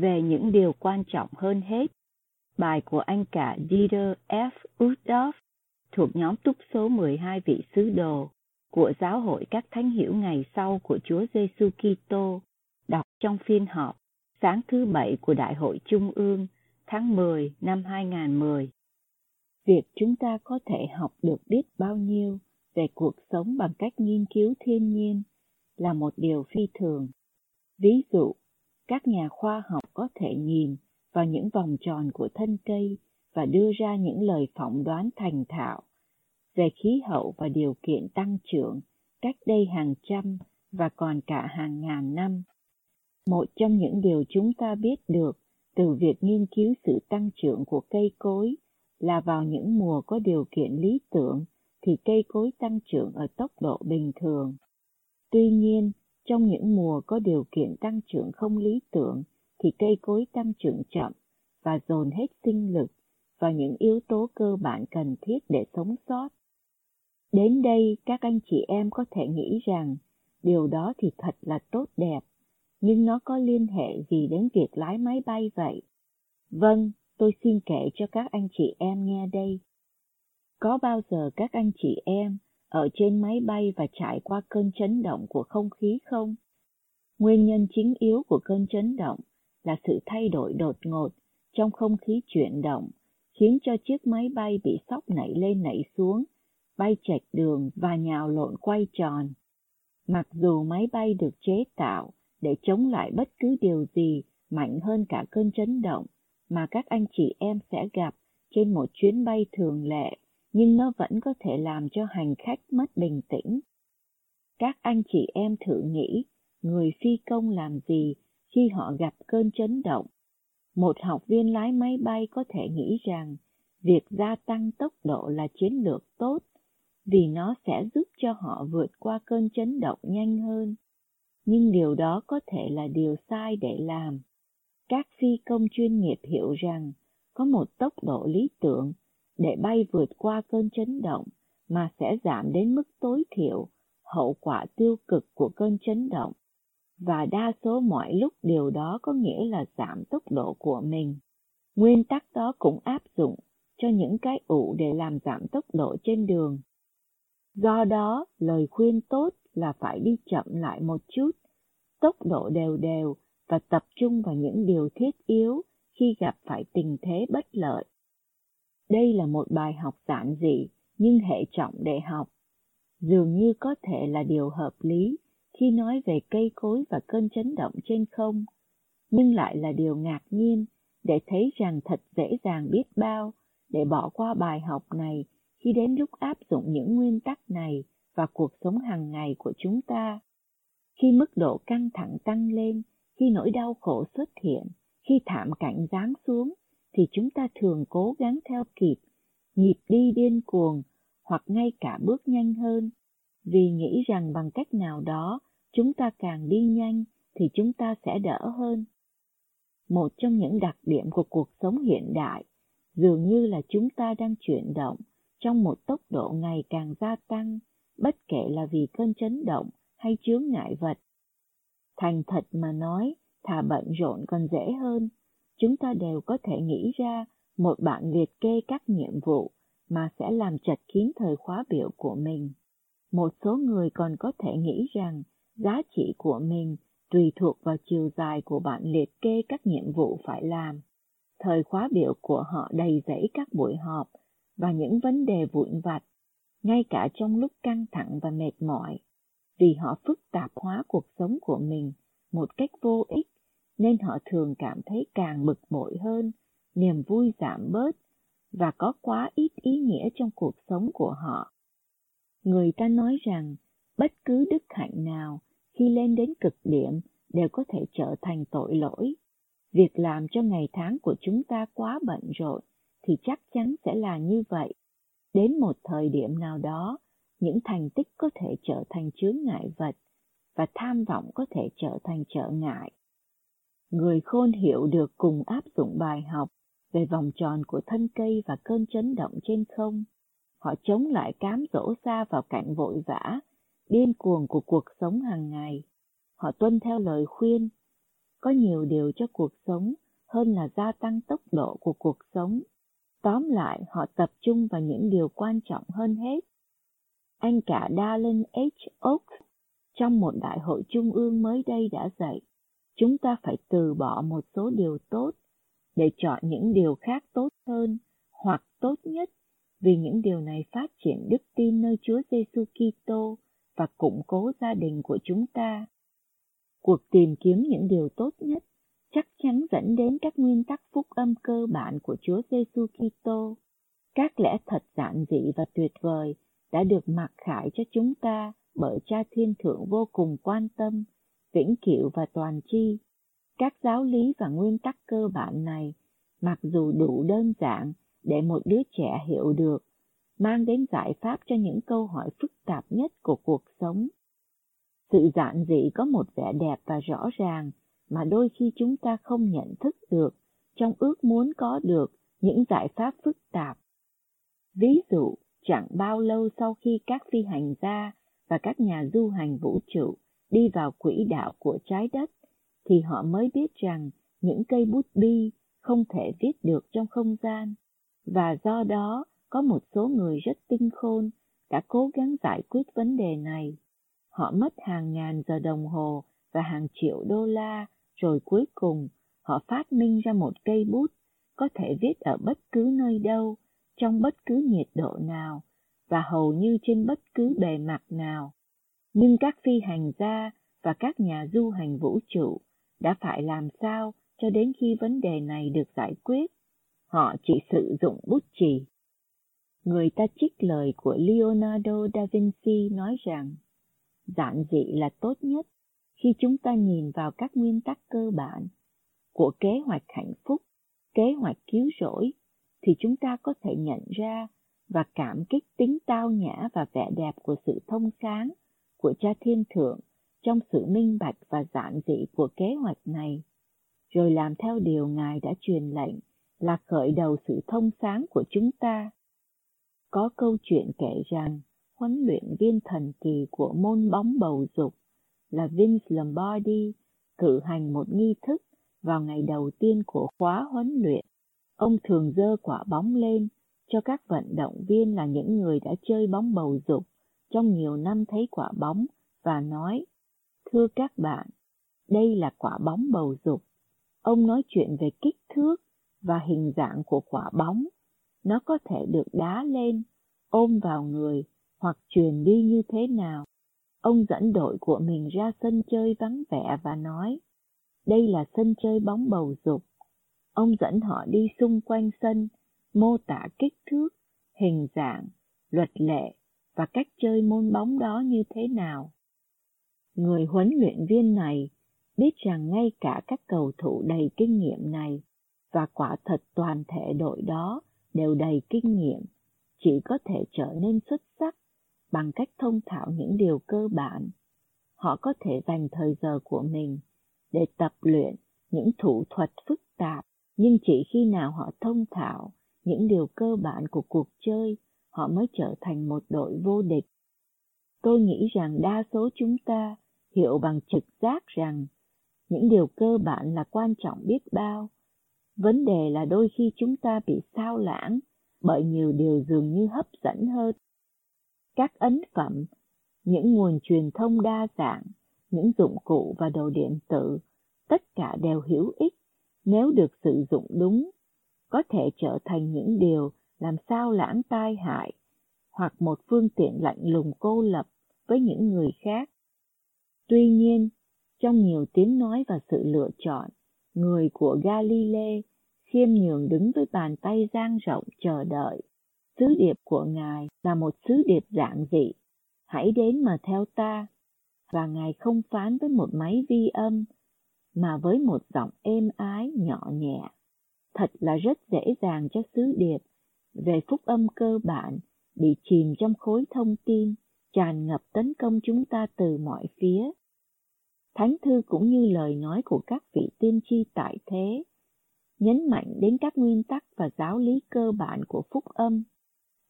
Về những điều quan trọng hơn hết. Bài của anh cả Dieter F. Uchtdorf thuộc nhóm túc số 12 vị sứ đồ của Giáo hội các thánh hiểu ngày sau của Chúa Giêsu Kitô đọc trong phiên họp sáng thứ Bảy của Đại hội Trung ương tháng 10 năm 2010. Việc chúng ta có thể học được biết bao nhiêu về cuộc sống bằng cách nghiên cứu thiên nhiên là một điều phi thường. Ví dụ, các nhà khoa học có thể nhìn vào những vòng tròn của thân cây và đưa ra những lời phỏng đoán thành thạo về khí hậu và điều kiện tăng trưởng cách đây hàng trăm và còn cả hàng ngàn năm. Một trong những điều chúng ta biết được từ việc nghiên cứu sự tăng trưởng của cây cối là vào những mùa có điều kiện lý tưởng thì cây cối tăng trưởng ở tốc độ bình thường. Tuy nhiên, trong những mùa có điều kiện tăng trưởng không lý tưởng thì cây cối tăng trưởng chậm và dồn hết sinh lực và những yếu tố cơ bản cần thiết để sống sót. Đến đây các anh chị em có thể nghĩ rằng điều đó thì thật là tốt đẹp, nhưng nó có liên hệ gì đến việc lái máy bay vậy? Vâng, tôi xin kể cho các anh chị em nghe đây. Có bao giờ các anh chị em ở trên máy bay và trải qua cơn chấn động của không khí không? Nguyên nhân chính yếu của cơn chấn động là sự thay đổi đột ngột trong không khí chuyển động, khiến cho chiếc máy bay bị sóc nảy lên nảy xuống, bay chệch đường và nhào lộn quay tròn. Mặc dù máy bay được chế tạo để chống lại bất cứ điều gì mạnh hơn cả cơn chấn động mà các anh chị em sẽ gặp trên một chuyến bay thường lệ nhưng nó vẫn có thể làm cho hành khách mất bình tĩnh. Các anh chị em thử nghĩ, người phi công làm gì khi họ gặp cơn chấn động? Một học viên lái máy bay có thể nghĩ rằng việc gia tăng tốc độ là chiến lược tốt vì nó sẽ giúp cho họ vượt qua cơn chấn động nhanh hơn. Nhưng điều đó có thể là điều sai để làm. Các phi công chuyên nghiệp hiểu rằng có một tốc độ lý tưởng để bay vượt qua cơn chấn động mà sẽ giảm đến mức tối thiểu hậu quả tiêu cực của cơn chấn động. Và đa số mọi lúc điều đó có nghĩa là giảm tốc độ của mình. Nguyên tắc đó cũng áp dụng cho những cái ụ để làm giảm tốc độ trên đường. Do đó, lời khuyên tốt là phải đi chậm lại một chút, tốc độ đều đều và tập trung vào những điều thiết yếu khi gặp phải tình thế bất lợi đây là một bài học giản dị nhưng hệ trọng để học. Dường như có thể là điều hợp lý khi nói về cây cối và cơn chấn động trên không, nhưng lại là điều ngạc nhiên để thấy rằng thật dễ dàng biết bao để bỏ qua bài học này khi đến lúc áp dụng những nguyên tắc này vào cuộc sống hàng ngày của chúng ta. Khi mức độ căng thẳng tăng lên, khi nỗi đau khổ xuất hiện, khi thảm cảnh giáng xuống, thì chúng ta thường cố gắng theo kịp, nhịp đi điên cuồng hoặc ngay cả bước nhanh hơn, vì nghĩ rằng bằng cách nào đó chúng ta càng đi nhanh thì chúng ta sẽ đỡ hơn. Một trong những đặc điểm của cuộc sống hiện đại dường như là chúng ta đang chuyển động trong một tốc độ ngày càng gia tăng, bất kể là vì cơn chấn động hay chướng ngại vật. Thành thật mà nói, thà bận rộn còn dễ hơn chúng ta đều có thể nghĩ ra một bản liệt kê các nhiệm vụ mà sẽ làm chật kín thời khóa biểu của mình. Một số người còn có thể nghĩ rằng giá trị của mình tùy thuộc vào chiều dài của bản liệt kê các nhiệm vụ phải làm. Thời khóa biểu của họ đầy rẫy các buổi họp và những vấn đề vụn vặt, ngay cả trong lúc căng thẳng và mệt mỏi, vì họ phức tạp hóa cuộc sống của mình một cách vô ích nên họ thường cảm thấy càng bực bội hơn, niềm vui giảm bớt và có quá ít ý nghĩa trong cuộc sống của họ. Người ta nói rằng Bất cứ đức hạnh nào khi lên đến cực điểm đều có thể trở thành tội lỗi. Việc làm cho ngày tháng của chúng ta quá bận rộn thì chắc chắn sẽ là như vậy. Đến một thời điểm nào đó, những thành tích có thể trở thành chướng ngại vật và tham vọng có thể trở thành trở ngại. Người khôn hiểu được cùng áp dụng bài học về vòng tròn của thân cây và cơn chấn động trên không. Họ chống lại cám dỗ xa vào cảnh vội vã, điên cuồng của cuộc sống hàng ngày. Họ tuân theo lời khuyên. Có nhiều điều cho cuộc sống hơn là gia tăng tốc độ của cuộc sống. Tóm lại, họ tập trung vào những điều quan trọng hơn hết. Anh cả Dallin H. Oaks trong một đại hội trung ương mới đây đã dạy, chúng ta phải từ bỏ một số điều tốt để chọn những điều khác tốt hơn hoặc tốt nhất vì những điều này phát triển đức tin nơi Chúa Giêsu Kitô và củng cố gia đình của chúng ta. Cuộc tìm kiếm những điều tốt nhất chắc chắn dẫn đến các nguyên tắc phúc âm cơ bản của Chúa Giêsu Kitô. Các lẽ thật giản dị và tuyệt vời đã được mặc khải cho chúng ta bởi Cha Thiên Thượng vô cùng quan tâm, vĩnh cửu và toàn chi. Các giáo lý và nguyên tắc cơ bản này, mặc dù đủ đơn giản để một đứa trẻ hiểu được, mang đến giải pháp cho những câu hỏi phức tạp nhất của cuộc sống. Sự giản dị có một vẻ đẹp và rõ ràng mà đôi khi chúng ta không nhận thức được trong ước muốn có được những giải pháp phức tạp. Ví dụ, chẳng bao lâu sau khi các phi hành gia và các nhà du hành vũ trụ đi vào quỹ đạo của trái đất, thì họ mới biết rằng những cây bút bi không thể viết được trong không gian, và do đó có một số người rất tinh khôn đã cố gắng giải quyết vấn đề này. Họ mất hàng ngàn giờ đồng hồ và hàng triệu đô la, rồi cuối cùng họ phát minh ra một cây bút có thể viết ở bất cứ nơi đâu, trong bất cứ nhiệt độ nào, và hầu như trên bất cứ bề mặt nào. Nhưng các phi hành gia và các nhà du hành vũ trụ đã phải làm sao cho đến khi vấn đề này được giải quyết. Họ chỉ sử dụng bút chì. Người ta trích lời của Leonardo da Vinci nói rằng, giản dị là tốt nhất khi chúng ta nhìn vào các nguyên tắc cơ bản của kế hoạch hạnh phúc, kế hoạch cứu rỗi, thì chúng ta có thể nhận ra và cảm kích tính tao nhã và vẻ đẹp của sự thông sáng của cha thiên thượng trong sự minh bạch và giản dị của kế hoạch này, rồi làm theo điều Ngài đã truyền lệnh là khởi đầu sự thông sáng của chúng ta. Có câu chuyện kể rằng huấn luyện viên thần kỳ của môn bóng bầu dục là Vince Lombardi cử hành một nghi thức vào ngày đầu tiên của khóa huấn luyện. Ông thường dơ quả bóng lên cho các vận động viên là những người đã chơi bóng bầu dục trong nhiều năm thấy quả bóng và nói, thưa các bạn, đây là quả bóng bầu dục. Ông nói chuyện về kích thước và hình dạng của quả bóng. Nó có thể được đá lên, ôm vào người hoặc truyền đi như thế nào. Ông dẫn đội của mình ra sân chơi vắng vẻ và nói, đây là sân chơi bóng bầu dục. Ông dẫn họ đi xung quanh sân, mô tả kích thước, hình dạng, luật lệ và cách chơi môn bóng đó như thế nào. Người huấn luyện viên này biết rằng ngay cả các cầu thủ đầy kinh nghiệm này và quả thật toàn thể đội đó đều đầy kinh nghiệm, chỉ có thể trở nên xuất sắc bằng cách thông thạo những điều cơ bản. Họ có thể dành thời giờ của mình để tập luyện những thủ thuật phức tạp, nhưng chỉ khi nào họ thông thạo những điều cơ bản của cuộc chơi họ mới trở thành một đội vô địch. Tôi nghĩ rằng đa số chúng ta hiểu bằng trực giác rằng những điều cơ bản là quan trọng biết bao. Vấn đề là đôi khi chúng ta bị sao lãng bởi nhiều điều dường như hấp dẫn hơn. Các ấn phẩm, những nguồn truyền thông đa dạng, những dụng cụ và đồ điện tử, tất cả đều hữu ích nếu được sử dụng đúng, có thể trở thành những điều làm sao lãng tai hại, hoặc một phương tiện lạnh lùng cô lập với những người khác. Tuy nhiên, trong nhiều tiếng nói và sự lựa chọn, người của Galilee khiêm nhường đứng với bàn tay dang rộng chờ đợi. Sứ điệp của Ngài là một sứ điệp giản dị. hãy đến mà theo ta. Và Ngài không phán với một máy vi âm, mà với một giọng êm ái nhỏ nhẹ. Thật là rất dễ dàng cho sứ điệp về phúc âm cơ bản bị chìm trong khối thông tin tràn ngập tấn công chúng ta từ mọi phía. Thánh thư cũng như lời nói của các vị tiên tri tại thế, nhấn mạnh đến các nguyên tắc và giáo lý cơ bản của phúc âm.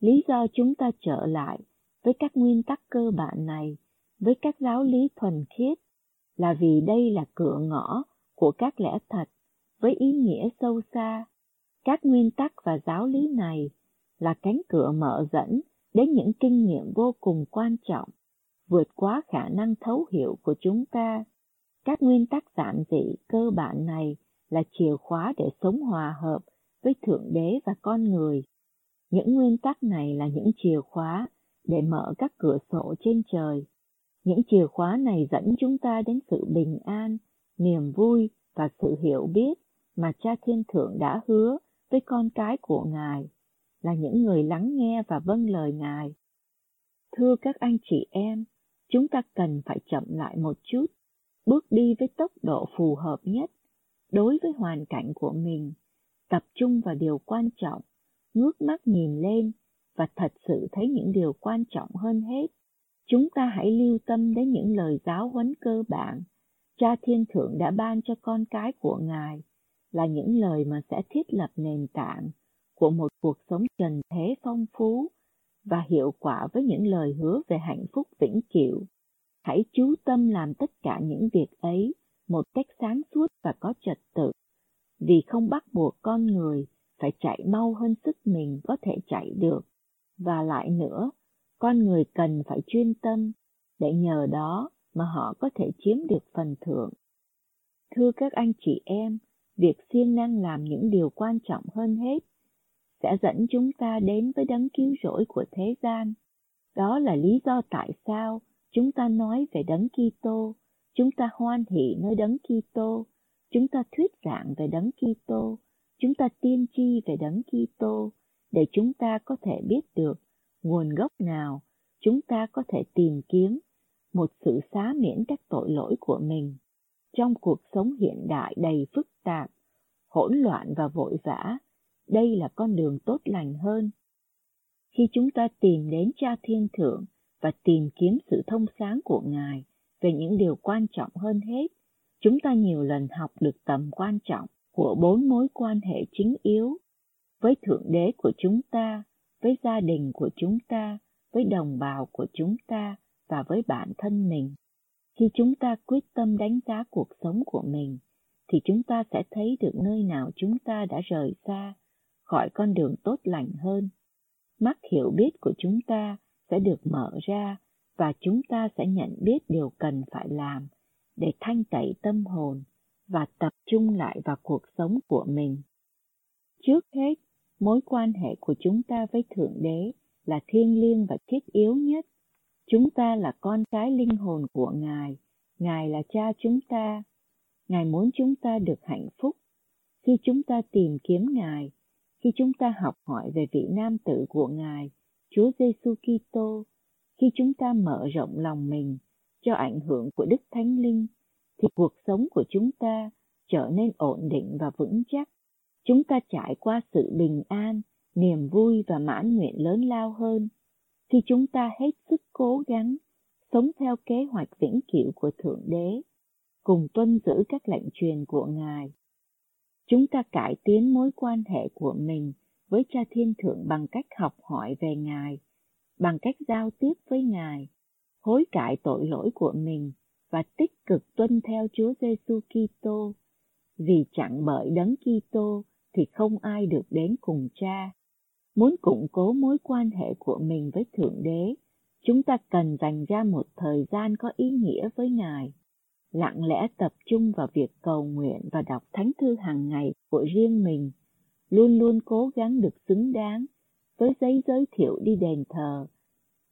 Lý do chúng ta trở lại với các nguyên tắc cơ bản này, với các giáo lý thuần khiết, là vì đây là cửa ngõ của các lẽ thật với ý nghĩa sâu xa. Các nguyên tắc và giáo lý này là cánh cửa mở dẫn đến những kinh nghiệm vô cùng quan trọng, vượt quá khả năng thấu hiểu của chúng ta. Các nguyên tắc giản dị cơ bản này là chìa khóa để sống hòa hợp với Thượng Đế và con người. Những nguyên tắc này là những chìa khóa để mở các cửa sổ trên trời. Những chìa khóa này dẫn chúng ta đến sự bình an, niềm vui và sự hiểu biết mà Cha Thiên Thượng đã hứa với con cái của Ngài là những người lắng nghe và vâng lời Ngài. Thưa các anh chị em, chúng ta cần phải chậm lại một chút, bước đi với tốc độ phù hợp nhất đối với hoàn cảnh của mình, tập trung vào điều quan trọng, ngước mắt nhìn lên và thật sự thấy những điều quan trọng hơn hết. Chúng ta hãy lưu tâm đến những lời giáo huấn cơ bản Cha Thiên Thượng đã ban cho con cái của Ngài là những lời mà sẽ thiết lập nền tảng của một cuộc sống trần thế phong phú và hiệu quả với những lời hứa về hạnh phúc vĩnh cửu. Hãy chú tâm làm tất cả những việc ấy một cách sáng suốt và có trật tự, vì không bắt buộc con người phải chạy mau hơn sức mình có thể chạy được. Và lại nữa, con người cần phải chuyên tâm để nhờ đó mà họ có thể chiếm được phần thưởng. Thưa các anh chị em, việc siêng năng làm những điều quan trọng hơn hết sẽ dẫn chúng ta đến với đấng cứu rỗi của thế gian. Đó là lý do tại sao chúng ta nói về đấng Kitô, chúng ta hoan hỷ nơi đấng Kitô, chúng ta thuyết giảng về đấng Kitô, chúng ta tiên tri về đấng Kitô. Để chúng ta có thể biết được nguồn gốc nào chúng ta có thể tìm kiếm một sự xá miễn các tội lỗi của mình trong cuộc sống hiện đại đầy phức tạp, hỗn loạn và vội vã, đây là con đường tốt lành hơn. Khi chúng ta tìm đến cha thiên thượng và tìm kiếm sự thông sáng của ngài về những điều quan trọng hơn hết, chúng ta nhiều lần học được tầm quan trọng của bốn mối quan hệ chính yếu với thượng đế của chúng ta, với gia đình của chúng ta, với đồng bào của chúng ta và với bản thân mình khi chúng ta quyết tâm đánh giá cuộc sống của mình, thì chúng ta sẽ thấy được nơi nào chúng ta đã rời xa, khỏi con đường tốt lành hơn. Mắt hiểu biết của chúng ta sẽ được mở ra và chúng ta sẽ nhận biết điều cần phải làm để thanh tẩy tâm hồn và tập trung lại vào cuộc sống của mình. Trước hết, mối quan hệ của chúng ta với thượng đế là thiêng liêng và thiết yếu nhất. Chúng ta là con cái linh hồn của Ngài, Ngài là cha chúng ta. Ngài muốn chúng ta được hạnh phúc. Khi chúng ta tìm kiếm Ngài, khi chúng ta học hỏi về vị nam tử của Ngài, Chúa Giêsu Kitô, khi chúng ta mở rộng lòng mình cho ảnh hưởng của Đức Thánh Linh, thì cuộc sống của chúng ta trở nên ổn định và vững chắc. Chúng ta trải qua sự bình an, niềm vui và mãn nguyện lớn lao hơn khi chúng ta hết sức cố gắng sống theo kế hoạch vĩnh cửu của Thượng Đế, cùng tuân giữ các lệnh truyền của Ngài. Chúng ta cải tiến mối quan hệ của mình với Cha Thiên Thượng bằng cách học hỏi về Ngài, bằng cách giao tiếp với Ngài, hối cải tội lỗi của mình và tích cực tuân theo Chúa Giêsu Kitô, vì chẳng bởi đấng Kitô thì không ai được đến cùng Cha muốn củng cố mối quan hệ của mình với Thượng Đế, chúng ta cần dành ra một thời gian có ý nghĩa với Ngài, lặng lẽ tập trung vào việc cầu nguyện và đọc thánh thư hàng ngày của riêng mình, luôn luôn cố gắng được xứng đáng với giấy giới thiệu đi đền thờ.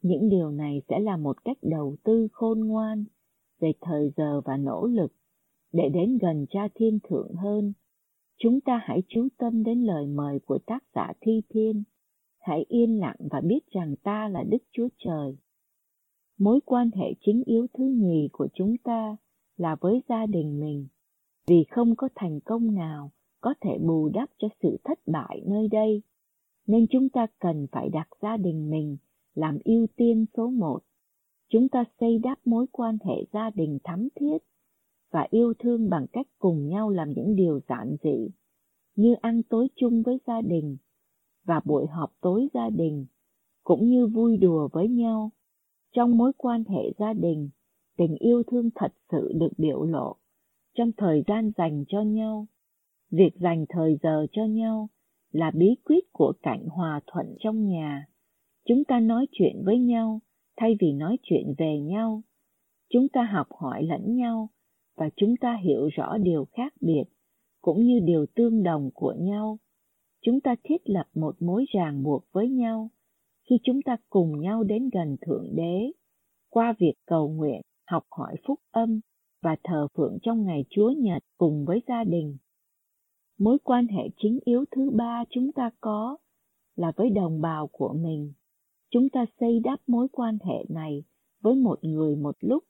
Những điều này sẽ là một cách đầu tư khôn ngoan về thời giờ và nỗ lực để đến gần cha thiên thượng hơn. Chúng ta hãy chú tâm đến lời mời của tác giả Thi Thiên hãy yên lặng và biết rằng ta là Đức Chúa Trời. Mối quan hệ chính yếu thứ nhì của chúng ta là với gia đình mình, vì không có thành công nào có thể bù đắp cho sự thất bại nơi đây, nên chúng ta cần phải đặt gia đình mình làm ưu tiên số một. Chúng ta xây đắp mối quan hệ gia đình thắm thiết và yêu thương bằng cách cùng nhau làm những điều giản dị như ăn tối chung với gia đình và buổi họp tối gia đình cũng như vui đùa với nhau. Trong mối quan hệ gia đình, tình yêu thương thật sự được biểu lộ trong thời gian dành cho nhau. Việc dành thời giờ cho nhau là bí quyết của cảnh hòa thuận trong nhà. Chúng ta nói chuyện với nhau thay vì nói chuyện về nhau. Chúng ta học hỏi lẫn nhau và chúng ta hiểu rõ điều khác biệt cũng như điều tương đồng của nhau chúng ta thiết lập một mối ràng buộc với nhau. Khi chúng ta cùng nhau đến gần thượng đế, qua việc cầu nguyện, học hỏi phúc âm và thờ phượng trong ngày chúa nhật cùng với gia đình. Mối quan hệ chính yếu thứ ba chúng ta có là với đồng bào của mình. Chúng ta xây đắp mối quan hệ này với một người một lúc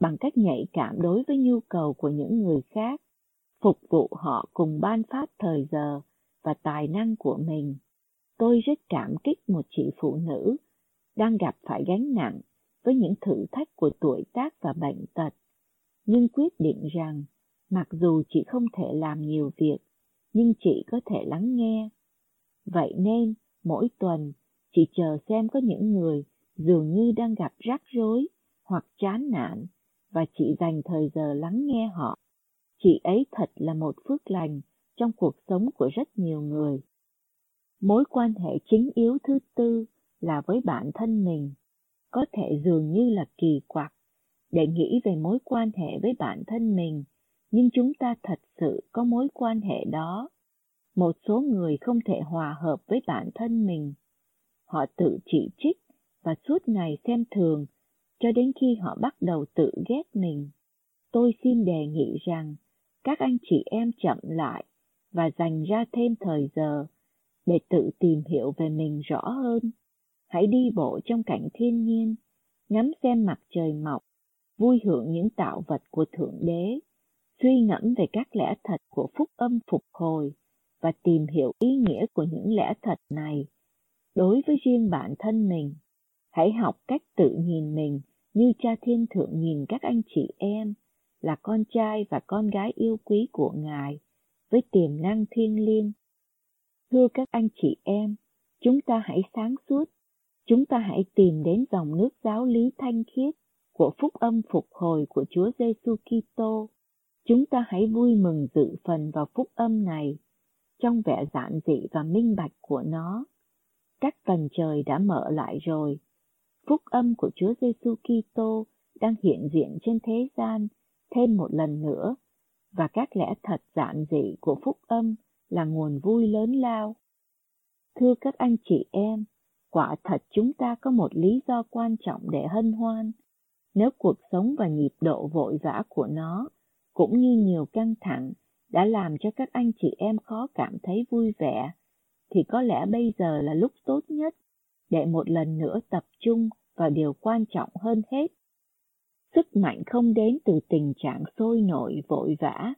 bằng cách nhạy cảm đối với nhu cầu của những người khác, phục vụ họ cùng ban phát thời giờ và tài năng của mình. Tôi rất cảm kích một chị phụ nữ đang gặp phải gánh nặng với những thử thách của tuổi tác và bệnh tật. Nhưng quyết định rằng, mặc dù chị không thể làm nhiều việc, nhưng chị có thể lắng nghe. Vậy nên, mỗi tuần, chị chờ xem có những người dường như đang gặp rắc rối hoặc chán nản và chị dành thời giờ lắng nghe họ. Chị ấy thật là một phước lành trong cuộc sống của rất nhiều người. Mối quan hệ chính yếu thứ tư là với bản thân mình, có thể dường như là kỳ quặc. Để nghĩ về mối quan hệ với bản thân mình, nhưng chúng ta thật sự có mối quan hệ đó. Một số người không thể hòa hợp với bản thân mình. Họ tự chỉ trích và suốt ngày xem thường, cho đến khi họ bắt đầu tự ghét mình. Tôi xin đề nghị rằng, các anh chị em chậm lại và dành ra thêm thời giờ để tự tìm hiểu về mình rõ hơn. Hãy đi bộ trong cảnh thiên nhiên, ngắm xem mặt trời mọc, vui hưởng những tạo vật của thượng đế, suy ngẫm về các lẽ thật của phúc âm phục hồi và tìm hiểu ý nghĩa của những lẽ thật này. Đối với riêng bản thân mình, hãy học cách tự nhìn mình như cha thiên thượng nhìn các anh chị em là con trai và con gái yêu quý của ngài với tiềm năng thiêng liêng thưa các anh chị em, chúng ta hãy sáng suốt chúng ta hãy tìm đến dòng nước giáo lý thanh khiết của phúc âm phục hồi của Chúa Giêsu Kitô. Chúng ta hãy vui mừng dự phần vào phúc âm này, trong vẻ giản dị và minh bạch của nó. Các tầng trời đã mở lại rồi. Phúc âm của Chúa Giêsu Kitô đang hiện diện trên thế gian thêm một lần nữa và các lẽ thật giản dị của phúc âm là nguồn vui lớn lao. Thưa các anh chị em, quả thật chúng ta có một lý do quan trọng để hân hoan. Nếu cuộc sống và nhịp độ vội vã của nó, cũng như nhiều căng thẳng, đã làm cho các anh chị em khó cảm thấy vui vẻ, thì có lẽ bây giờ là lúc tốt nhất để một lần nữa tập trung vào điều quan trọng hơn hết. Sức mạnh không đến từ tình trạng sôi nổi vội vã,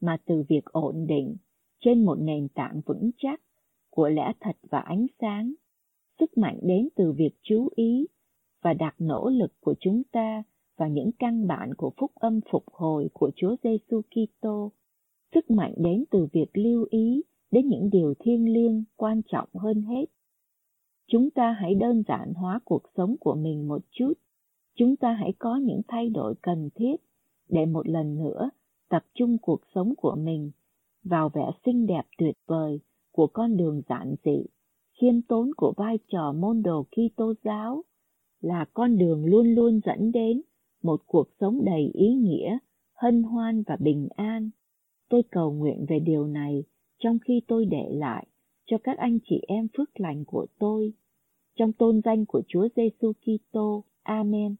mà từ việc ổn định trên một nền tảng vững chắc của lẽ thật và ánh sáng. Sức mạnh đến từ việc chú ý và đặt nỗ lực của chúng ta vào những căn bản của phúc âm phục hồi của Chúa Giêsu Kitô. Sức mạnh đến từ việc lưu ý đến những điều thiêng liêng quan trọng hơn hết. Chúng ta hãy đơn giản hóa cuộc sống của mình một chút. Chúng ta hãy có những thay đổi cần thiết để một lần nữa tập trung cuộc sống của mình vào vẻ xinh đẹp tuyệt vời của con đường giản dị, khiêm tốn của vai trò môn đồ Kitô giáo là con đường luôn luôn dẫn đến một cuộc sống đầy ý nghĩa, hân hoan và bình an. Tôi cầu nguyện về điều này trong khi tôi để lại cho các anh chị em phước lành của tôi trong tôn danh của Chúa Giêsu Kitô. Amen.